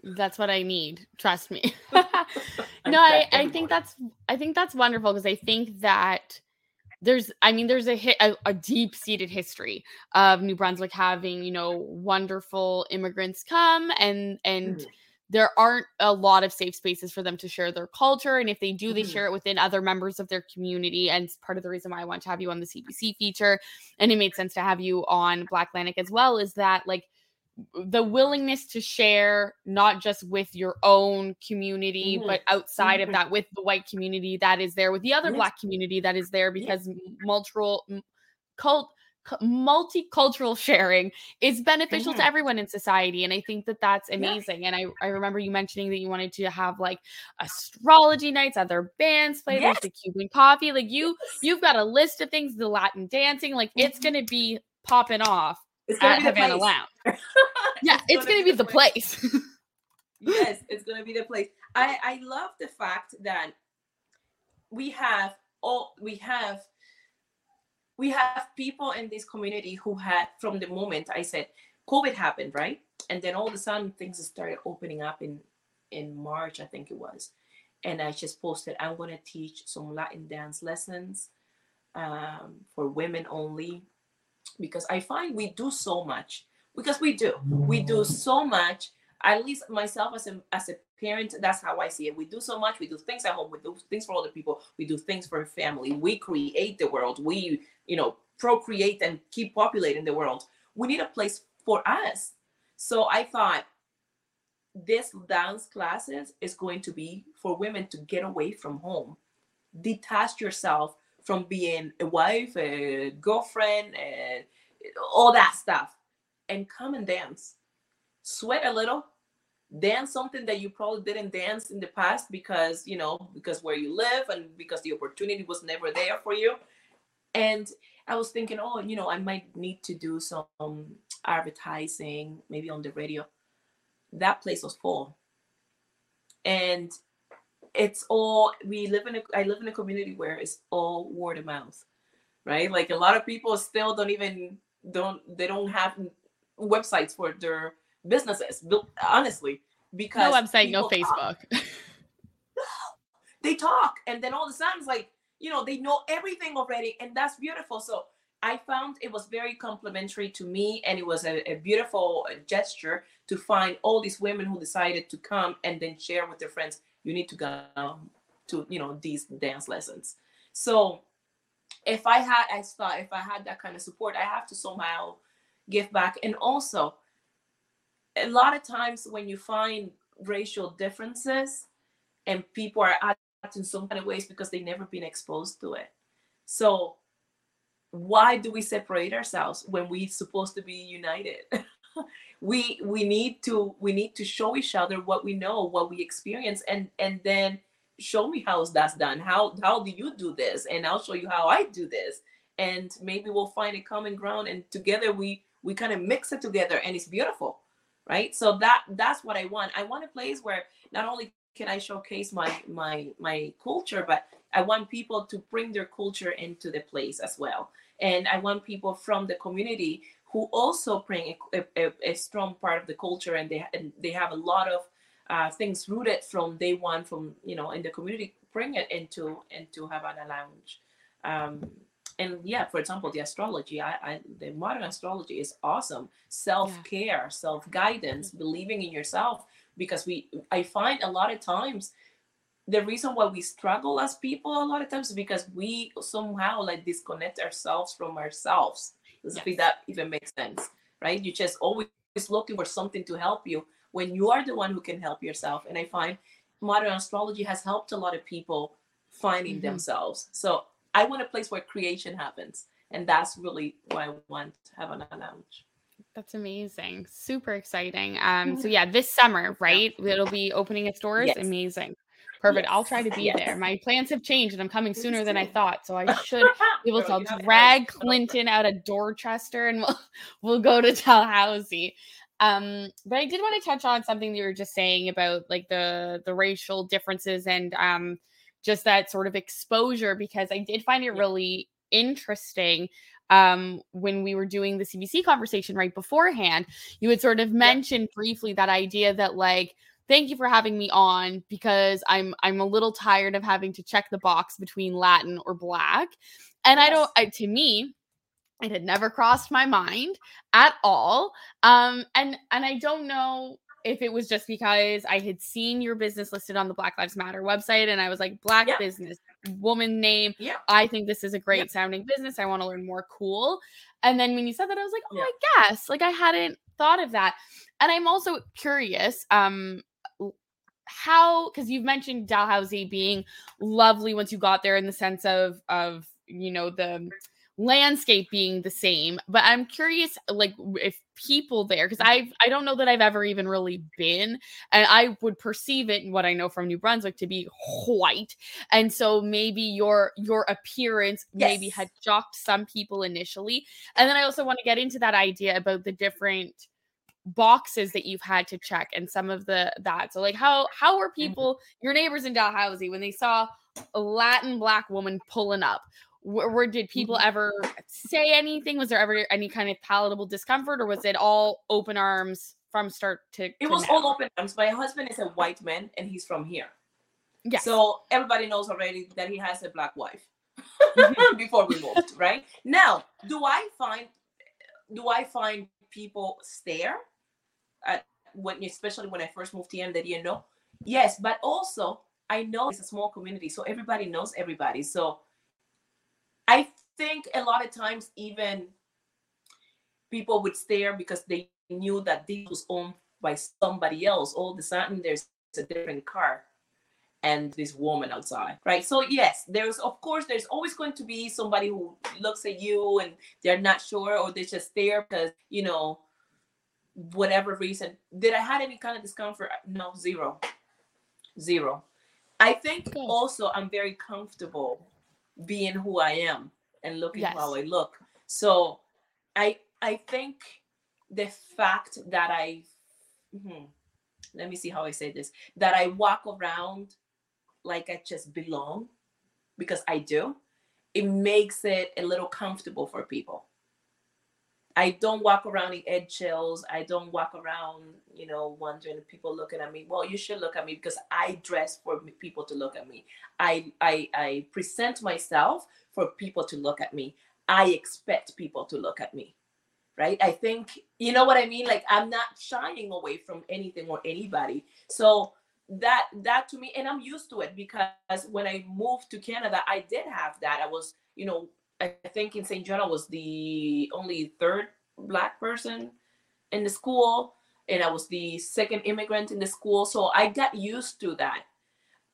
That's what i need trust me. [laughs] [laughs] No I, I think that's i think that's wonderful because i think that there's i mean there's a hit a, a deep-seated history of new brunswick having you know wonderful immigrants come and and mm-hmm. There aren't a lot of safe spaces for them to share their culture and if they do they mm-hmm. share it within other members of their community and it's part of the reason why i want to have you on the cbc feature and it made sense to have you on black atlantic as well is that like the willingness to share not just with your own community mm-hmm. but outside mm-hmm. of that with the white community that is there with the other yes. black community that is there because yes. multiple cult multicultural sharing is beneficial mm-hmm. to everyone in society and i think that that's amazing and I, I remember you mentioning that you wanted to have like astrology nights other bands play yes. there's the cuban coffee like you you've got a list of things the latin dancing like it's mm-hmm. gonna be popping off it's gonna at Havana Lounge. [laughs] yeah, it's, it's gonna, gonna, be, the place. place. [laughs] yes, it's gonna be the place. I I love the fact that we have all we have we have people in this community who had from the moment I said COVID happened, right? And then all of a sudden things started opening up in in March, I think it was. And I just posted, I'm gonna teach some Latin dance lessons um, for women only because I find we do so much because we do we do so much at least myself as a as a parent that's how i see it. We do so much we do things at home we do things for other people we do things for family. We create the world. We you know procreate and keep populating the world. We need a place for us. So i thought this dance classes is going to be for women to get away from home. Detach yourself from being a wife a girlfriend and all that stuff and come and dance. Sweat a little, dance something that you probably didn't dance in the past because, you know, because where you live and because the opportunity was never there for you. And I was thinking, oh, you know, I might need to do some advertising, maybe on the radio. That place was full. And it's all we live in a I live in a community where it's all word of mouth. Right? Like a lot of people still don't even don't they don't have websites for their businesses honestly because no website no facebook. [laughs] They talk and then all of a sudden it's like you know they know everything already and that's beautiful. So i found it was very complimentary to me and it was a, a beautiful uh, gesture to find all these women who decided to come and then share with their friends you need to go to you know these dance lessons. So if i had i thought if i had that kind of support i have to somehow give back. And also, a lot of times when you find racial differences and people are acting some kind of ways because they've never been exposed to it. So why do we separate ourselves when we're supposed to be united? [laughs] we we need to we need to show each other what we know, what we experience, and and then show me how that's done. How how do you do this? And I'll show you how I do this. And maybe we'll find a common ground and together we we kind of mix it together and it's beautiful right? So that that's what i want. I want a place where not only can i showcase my my my culture but i want people to bring their culture into the place as well. And i want people from the community who also bring a, a, a strong part of the culture and they and they have a lot of uh, things rooted from day one from you know in the community bring it into into havana lounge. Um, and yeah for example the astrology I, I the modern astrology is awesome self-care yeah. self-guidance mm-hmm. believing in yourself because we i find a lot of times the reason why we struggle as people a lot of times is because we somehow like disconnect ourselves from ourselves yes. if that even makes sense right you just always looking for something to help you when you are the one who can help yourself and i find modern astrology has helped a lot of people finding mm-hmm. themselves so I want a place where creation happens. And that's really what I want to Havana Lounge. That's amazing. Super exciting. Um, so yeah, this summer, right? It'll be opening its doors. Yes. Amazing. Perfect. Yes. I'll try to be yes. there. My plans have changed and I'm coming sooner than I thought. So I [laughs] should be able to drag Clinton out of Dorchester and we'll [laughs] we'll go to Dalhousie. Um, but I did want to touch on something that you were just saying about like the the racial differences and um just that sort of exposure because I did find it really interesting um, when we were doing the CBC conversation right beforehand. You had sort of mentioned briefly that idea that like thank you for having me on because I'm I'm a little tired of having to check the box between Latin or black. And yes. I don't I, to me it had never crossed my mind at all. Um and and I don't know if it was just because I had seen your business listed on the Black Lives Matter website and I was like, Black yeah. business, woman name. Yeah. I think this is a great yeah. sounding business. I want to learn more cool. And then when you said that, I was like, oh, yeah. I guess. Like I hadn't thought of that. And I'm also curious, um, how because you've mentioned Dalhousie being lovely once you got there in the sense of of you know the landscape being the same but i'm curious like if people there because i i don't know that i've ever even really been and i would perceive it what i know from new brunswick to be white and so maybe your your appearance yes. maybe had shocked some people initially and then i also want to get into that idea about the different boxes that you've had to check and some of the that so like how how were mm-hmm. people your neighbors in dalhousie when they saw a latin black woman pulling up where, where did people mm-hmm. ever say anything? Was there ever any kind of palatable discomfort, or was it all open arms from start to? It was now? all open arms. My husband is a white man, and he's from here. Yeah. So everybody knows already that he has a black wife mm-hmm. [laughs] before we moved, right? Now, do I find do I find people stare at when especially when I first moved here and they didn't know? Yes, but also I know it's a small community, so everybody knows everybody. So I think a lot of times even people would stare because they knew that this was owned by somebody else. All of a sudden, there's a different car and this woman outside, right? So yes, there's of course there's always going to be somebody who looks at you and they're not sure or they just stare because you know whatever reason. Did I had any kind of discomfort? No, zero, zero. I think also I'm very comfortable being who I am and looking yes. how I look. So I I think the fact that I hmm, let me see how I say this that I walk around like I just belong because I do, it makes it a little comfortable for people. I don't walk around in eggshells. I don't walk around, you know, wondering people looking at me. Well, you should look at me because I dress for people to look at me. I I I present myself for people to look at me. I expect people to look at me. Right? I think you know what I mean? Like I'm not shying away from anything or anybody. So that that to me and I'm used to it because when I moved to Canada, I did have that. I was, you know, I think in Saint John I was the only third black person in the school, and I was the second immigrant in the school. So I got used to that,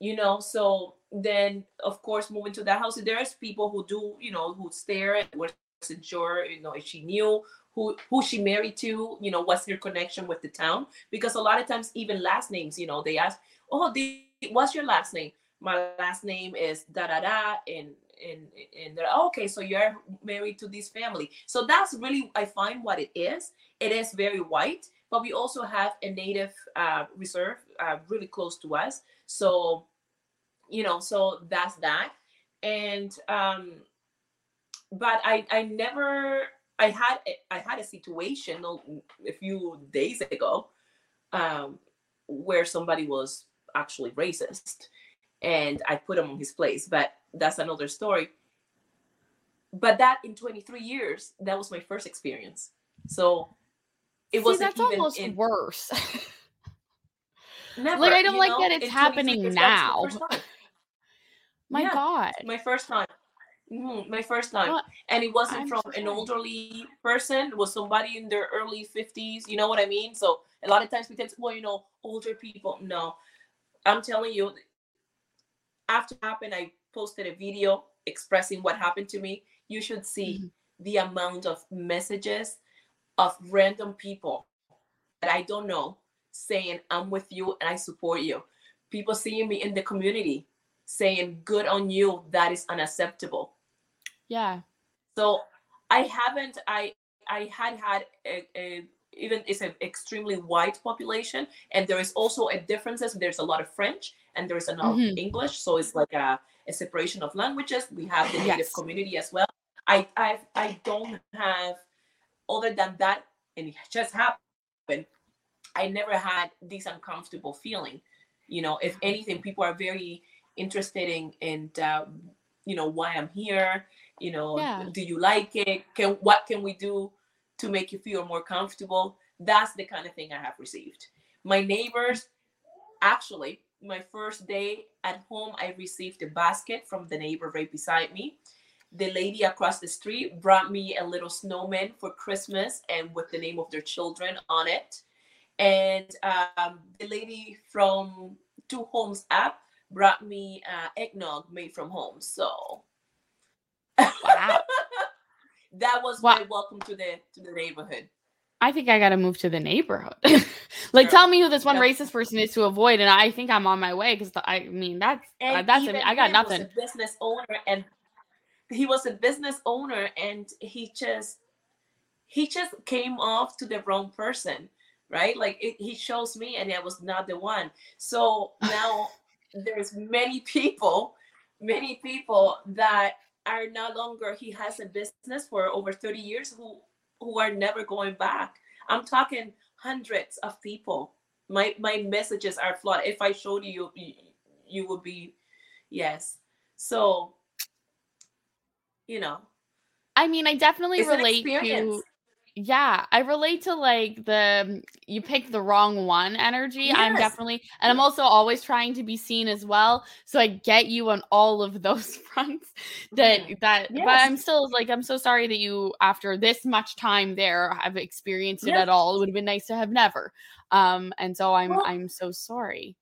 you know. So then, of course, moving to that house, there's people who do, you know, who stare and wasn't sure, you know, if she knew who who she married to, you know, what's their connection with the town. Because a lot of times, even last names, you know, they ask, "Oh, the, what's your last name?" My last name is da da da, and and and they're oh, okay so you're married to this family. So that's really i find what it is. It is very white but we also have a native uh, reserve uh, really close to us. So you know so that's that. And um but i i never i had i had a situation a few days ago um where somebody was actually racist and i put him on his place. But that's another story. But that in 23 years, that was my first experience. So it was that's almost in, worse. [laughs] never, like I don't like know, that it's happening now. [laughs] my yeah, God, my first time. Mm-hmm, my first time, and it wasn't I'm from an elderly person. It was somebody in their early 50s. You know what I mean? So a lot of times we tend to, well, you know, older people. No, I'm telling you, after happened, I posted a video expressing what happened to me, you should see mm-hmm. the amount of messages of random people that I don't know saying, I'm with you and I support you. People seeing me in the community saying, Good on you, that is unacceptable. Yeah. So I haven't, I, I had had a, a even it's an extremely white population and there is also a differences there's a lot of french and there's a lot mm-hmm. of english so it's like a, a, separation of languages we have the native yes. community as well i i i don't have other than that and it just happened I never had this uncomfortable feeling. You know, if anything, people are very interested in in uh, you know why I'm here. You know, Yeah. do you like it? Can what can we do to make you feel more comfortable? That's the kind of thing I have received. My neighbors, actually, my first day at home, I received a basket from the neighbor right beside me. The lady across the street brought me a little snowman for Christmas and with the name of their children on it. And um, the lady from Two Homes Up brought me uh, eggnog made from home. So Wow. [laughs] that was Wow. my welcome to the to the neighborhood. I think I got to move to the neighborhood. [laughs] like, Sure. tell me who this one Yeah. racist person is to avoid, and I think I'm on my way because I mean that's uh, that's I got nothing. business owner, and he was a business owner, and he just he just came off to the wrong person, right? Like it, he shows me, and I was not the one. So now [laughs] there's many people, many people that are no longer. He has a business for over thirty years who who are never going back. I'm talking hundreds of people. My my messages are flawed. If I showed you, you, you would be yes. So, you know, I mean, I definitely relate to. Yeah, I relate to like the you pick the wrong one energy. I'm definitely and I'm also always trying to be seen as well. So I get you on all of those [laughs] fronts. That Mhm. that but I'm still like I'm so sorry that you after this much time there have experienced it Yeah. at all. It would have been nice to have never. Um and so I'm Well- I'm so sorry.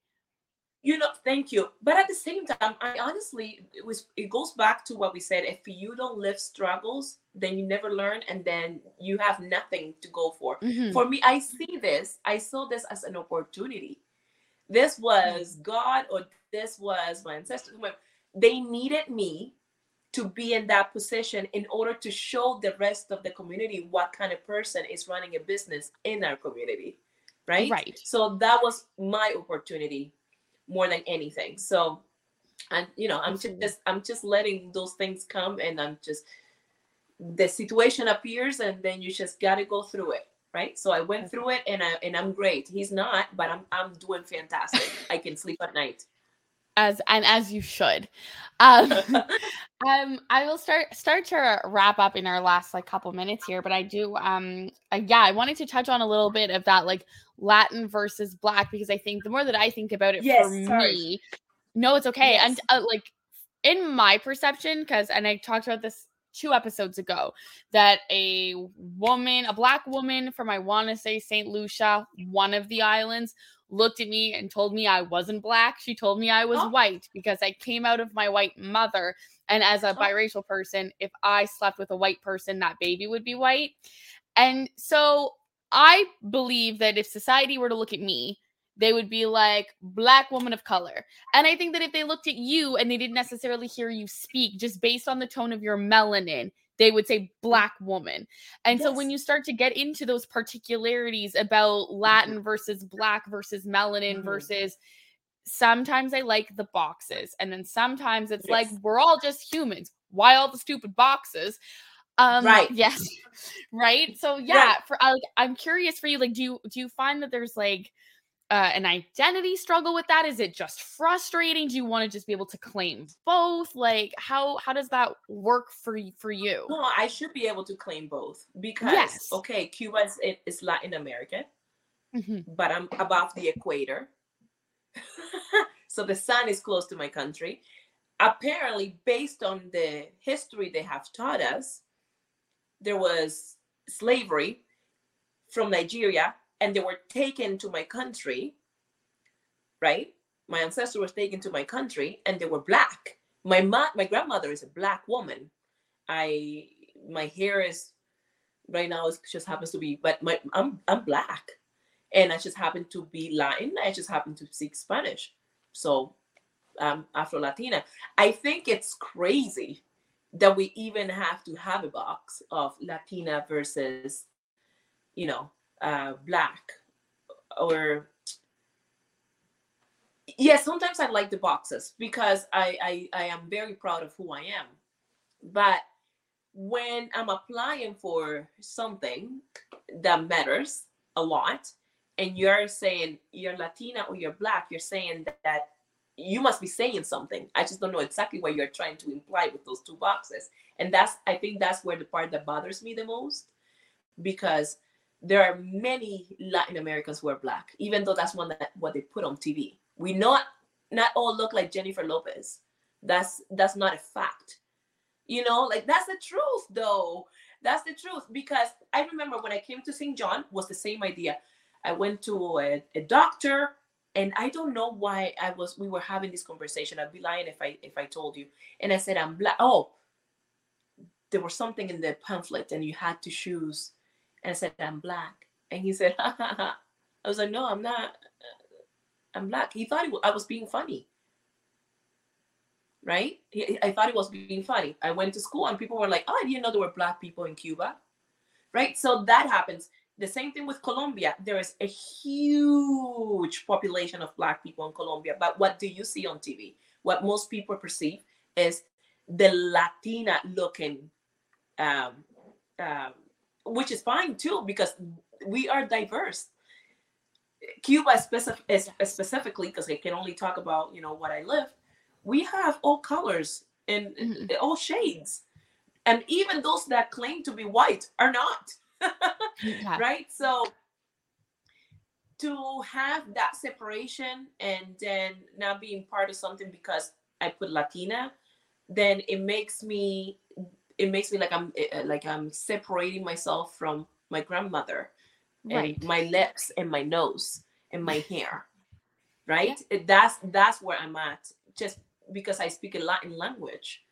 You know thank you. But at the same time i honestly it was it goes back to what we said if you don't live struggles then you never learn and then you have nothing to go for. Mhm. for me i see this i saw this as an opportunity. This was god or this was my ancestors they needed me to be in that position in order to show the rest of the community what kind of person is running a business in our community right? Right. so that was my opportunity more than anything. So and you know i'm just i'm just letting those things come and i'm just the situation appears and then you just got to go through it right? So i went through it and i and i'm great. He's not but i'm i'm doing fantastic. I can sleep at night As and as you should. Um [laughs] Um, I will start start to wrap up in our last like couple minutes here, but I do um uh, yeah, I wanted to touch on a little bit of that like Latin versus black because I think the more that I think about it Yes, for sorry. me, no, it's okay. Yes. And uh, like in my perception, because and I talked about this two episodes ago, that a woman, a black woman from I want to say St. Lucia, one of the islands, looked at me and told me I wasn't black. She told me I was Oh. white because I came out of my white mother. And as a Oh. biracial person, if I slept with a white person, that baby would be white. And so I believe that if society were to look at me, they would be like, Black woman of color. And I think that if they looked at you and they didn't necessarily hear you speak, just based on the tone of your melanin, they would say Black woman. And so when you start to get into those particularities about Latin versus Black versus melanin Mhm. versus sometimes I like the boxes, and then sometimes it's like we're all just humans. Why all the stupid boxes? Um, Right. Yes. [laughs] right. So yeah, for like, I'm curious for you. Like, do you do you find that there's like uh, an identity struggle with that? Is it just frustrating? Do you want to just be able to claim both? Like, how how does that work for for you? no i should be able to claim both because Yes. okay cuba is, is latin america Mhm. but I'm above the equator. [laughs] so the sun is close to my country. Apparently, based on the history they have taught us, there was slavery from Nigeria and they were taken to my country, right? My ancestor was taken to my country and they were black. My ma- my grandmother is a black woman. I my hair is right now it just happens to be, but my I'm I'm black and I just happen to be Latin. I just happen to speak Spanish. So um, Afro Latina. I think it's crazy that we even have to have a box of Latina versus, you know, uh, Black or. Yeah, sometimes I like the boxes because I, I I am very proud of who I am, but when I'm applying for something that matters a lot, and you're saying you're Latina or you're black, you're saying that, you must be saying something. I just don't know exactly what you're trying to imply with those two boxes. And that's I think that's where the part that bothers me the most because there are many Latin Americans who are black, even though that's one that what they put on TV. We not not all look like Jennifer Lopez. That's that's not a fact. You know, like that's the truth though. That's the truth because I remember when I came to Saint John was the same idea. I went to a, a doctor and I don't know why I was we were having this conversation. I'd be lying if I if I told you. And I said I'm black. Oh, there was something in the pamphlet and you had to choose. And I said I'm black. And he said, ha, ha, ha. I was like, no, I'm not. I'm black. He thought I was being funny right? I thought it was being funny. I went to school and people were like, oh, I didn't know there were black people in Cuba, right? So that happens. The same thing with Colombia. There is a huge population of black people in Colombia. But what do you see on TV? What most people perceive is the Latina looking, um, um, which is fine too, because we are diverse. Cuba specific, specifically, because I can only talk about, you know, what I live we have all colors and mm-hmm. all shades. And even those that claim to be white are not. [laughs] yeah. Right? So to have that separation and then not being part of something because I put Latina, then it makes me it makes me like I'm eh, eh, like I'm separating myself from my grandmother right. and my lips and my nose and my [laughs] hair. Right? Yeah. That's that's where I'm at. Just because I speak a Latin language,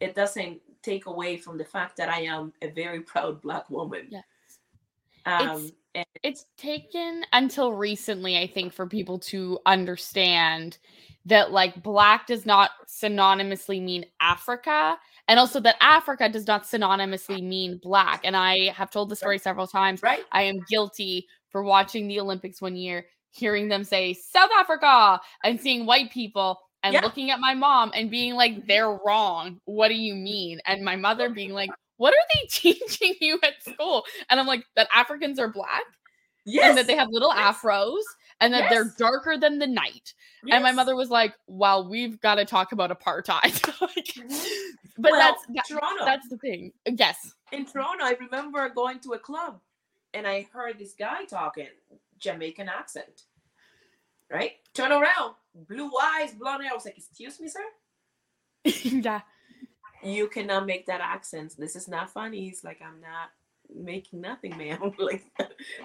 it doesn't take away from the fact that I am a very [laughs] proud Black woman. Yes. Um, it's, and- it's taken until recently, I think, for people to understand that like black does not synonymously mean Africa, and also that Africa does not synonymously mean black. And I have told the story several times. Right. I am guilty for watching the Olympics one year, hearing them say South Africa and seeing white people and yeah. looking at my mom and being like, mm-hmm. they're wrong. What do you mean? And my mother being like, what are they [laughs] teaching you at school? And I'm like, that Africans are black. Yes. And that they have little yes. afros and that yes. they're darker than the night. Yes. And my mother was like, well, we've got to talk about apartheid. [laughs] like, mm-hmm. but well, that's that, Toronto. That's the thing. Yes. In Toronto, I remember going to a club and I heard this guy talking Jamaican accent. Right? Turn around blue eyes, blonde hair. I was like, excuse me, sir? [laughs] yeah. You cannot make that accent. This is not funny. He's like, I'm not making nothing, ma'am. [laughs] like,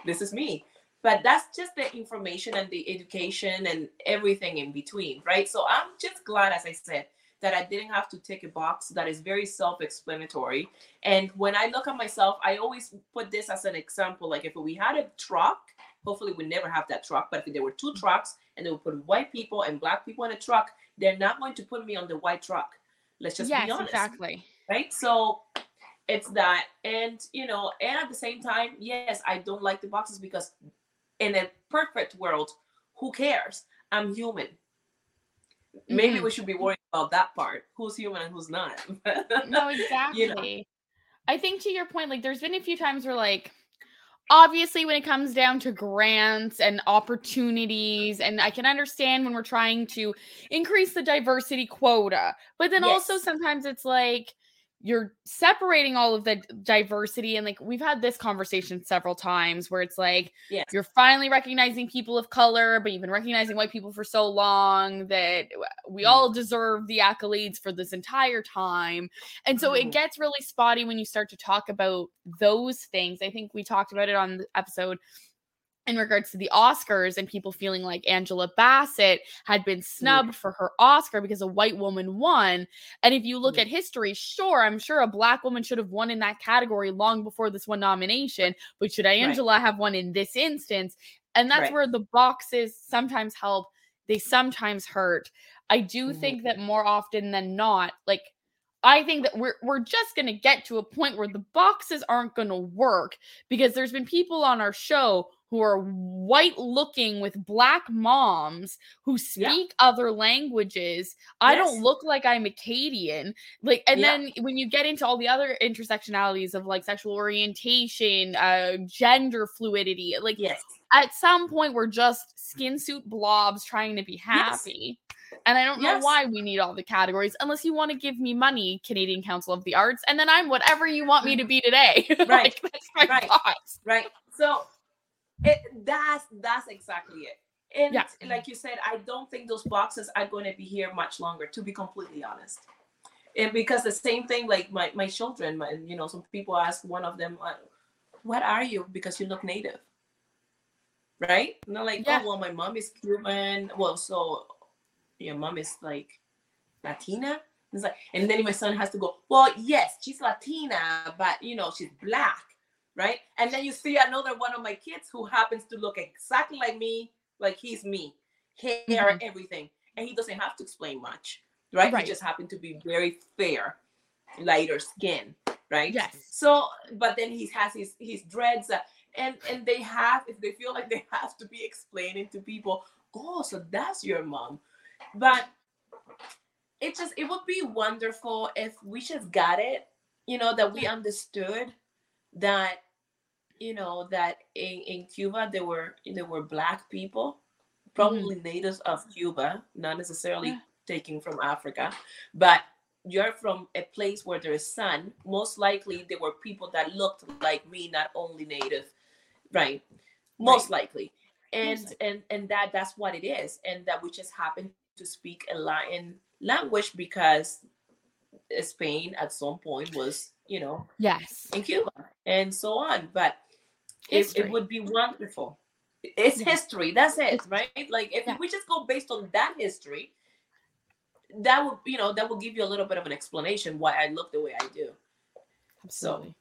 this is me. But that's just the information and the education and everything in between, right? So I'm just glad, as I said, that I didn't have to take a box that is very self-explanatory. And when I look at myself, I always put this as an example. Like if we had a truck Hopefully, we never have that truck. But if there were two trucks and they would put white people and black people in a truck, they're not going to put me on the white truck. Let's just yes, be honest. Exactly. Right. So it's that. And, you know, and at the same time, yes, I don't like the boxes because in a perfect world, who cares? I'm human. Maybe mm-hmm. we should be worrying about that part. Who's human and who's not. [laughs] no, exactly. you know? I think to your point, like there's been a few times where like obviously when it comes down to grants and opportunities and i can understand when we're trying to increase the diversity quota but then yes. also sometimes it's like you're separating all of the diversity and like we've had this conversation several times where it's like yes. you're finally recognizing people of color but you've been recognizing white people for so long that we mm. all deserve the accolades for this entire time and so it mm-hmm. gets really spotty when you start to talk about those things i think we talked about it on the episode in regards to the Oscars and people feeling like Angela Bassett had been snubbed for her Oscar because a white woman won. And if you look at history, sure, I'm sure a black woman should have won in that category long before this one nomination, but should Angela right. have won in this instance? And that's right. where the boxes sometimes help, they sometimes hurt. I do mm-hmm. think that more often than not, like I think that we're we're just going to get to a point where the boxes aren't going to work because there's been people on our show who are white looking with black moms who speak yeah. other languages. I don't look like I'm Acadian. Like, and yeah. then when you get into all the other intersectionalities of like sexual orientation, uh, gender fluidity, like, yes. at some point we're just skin suit blobs trying to be happy. Yes. And I don't know yes. why we need all the categories unless you want to give me money, Canadian Council of the Arts, and then I'm whatever you want me to be today. [laughs] Right. like, that's my right. thoughts. Right. So it that's that's exactly it. And yeah. like you said, I don't think those boxes are going to be here much longer, to be completely honest. And because the same thing, like my, my children, my, you know, some people ask one of them, uh, what are you? Because you look native. Right? Not like, yeah. oh, well, my mom is Cuban. Well, so your mom is like Latina. It's like, and then my son has to go, well, yes, she's Latina, but you know, she's black, right? And then you see another one of my kids who happens to look exactly like me, like he's me, hair, mm-hmm. everything, and he doesn't have to explain much, right? right? He just happened to be very fair, lighter skin, right? Yes. So, but then he has his his dreads, uh, and and they have if they feel like they [laughs] have to be explaining to people, oh, so that's your mom, but it just it would be wonderful if we just got it, you know, that we understood that you know that in, in Cuba there were there were black people, probably mm-hmm. natives of Cuba, not necessarily yeah. taken from Africa, but you're from a place where there is sun. Most likely there were people that looked like me, not only native, right? Most right. likely. And Most and and that that's what it is, and that we just happen to speak a Latin language because Spain at some point was, you know, yes, in Cuba and so on. But it, it, would be wonderful. It's yeah. history. That's it, right? Like if yeah. we just go based on that history, that would you know that will give you a little bit of an explanation why I look the way I do. Absolutely. So.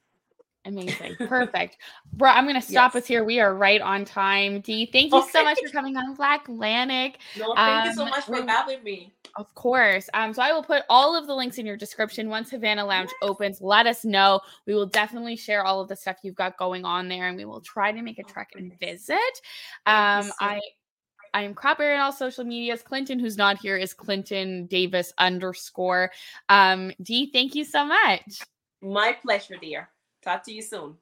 Amazing. [laughs] Perfect. Bro, I'm going to stop yes. us here. We are right on time. Dee, thank you so much for coming on Blacklantic. No, thank um, you so um, much for having me. Of course. Um, so I will put all of the links in your description once Havana Lounge yes. opens. Let us know. We will definitely share all of the stuff you've got going on there, and we will try to make a trek and visit. Um, I I am Crapberry on all social medias. Clinton, who's not here, is Clinton Davis underscore. Um, Dee, thank you so much. My pleasure, dear. Talk to you soon.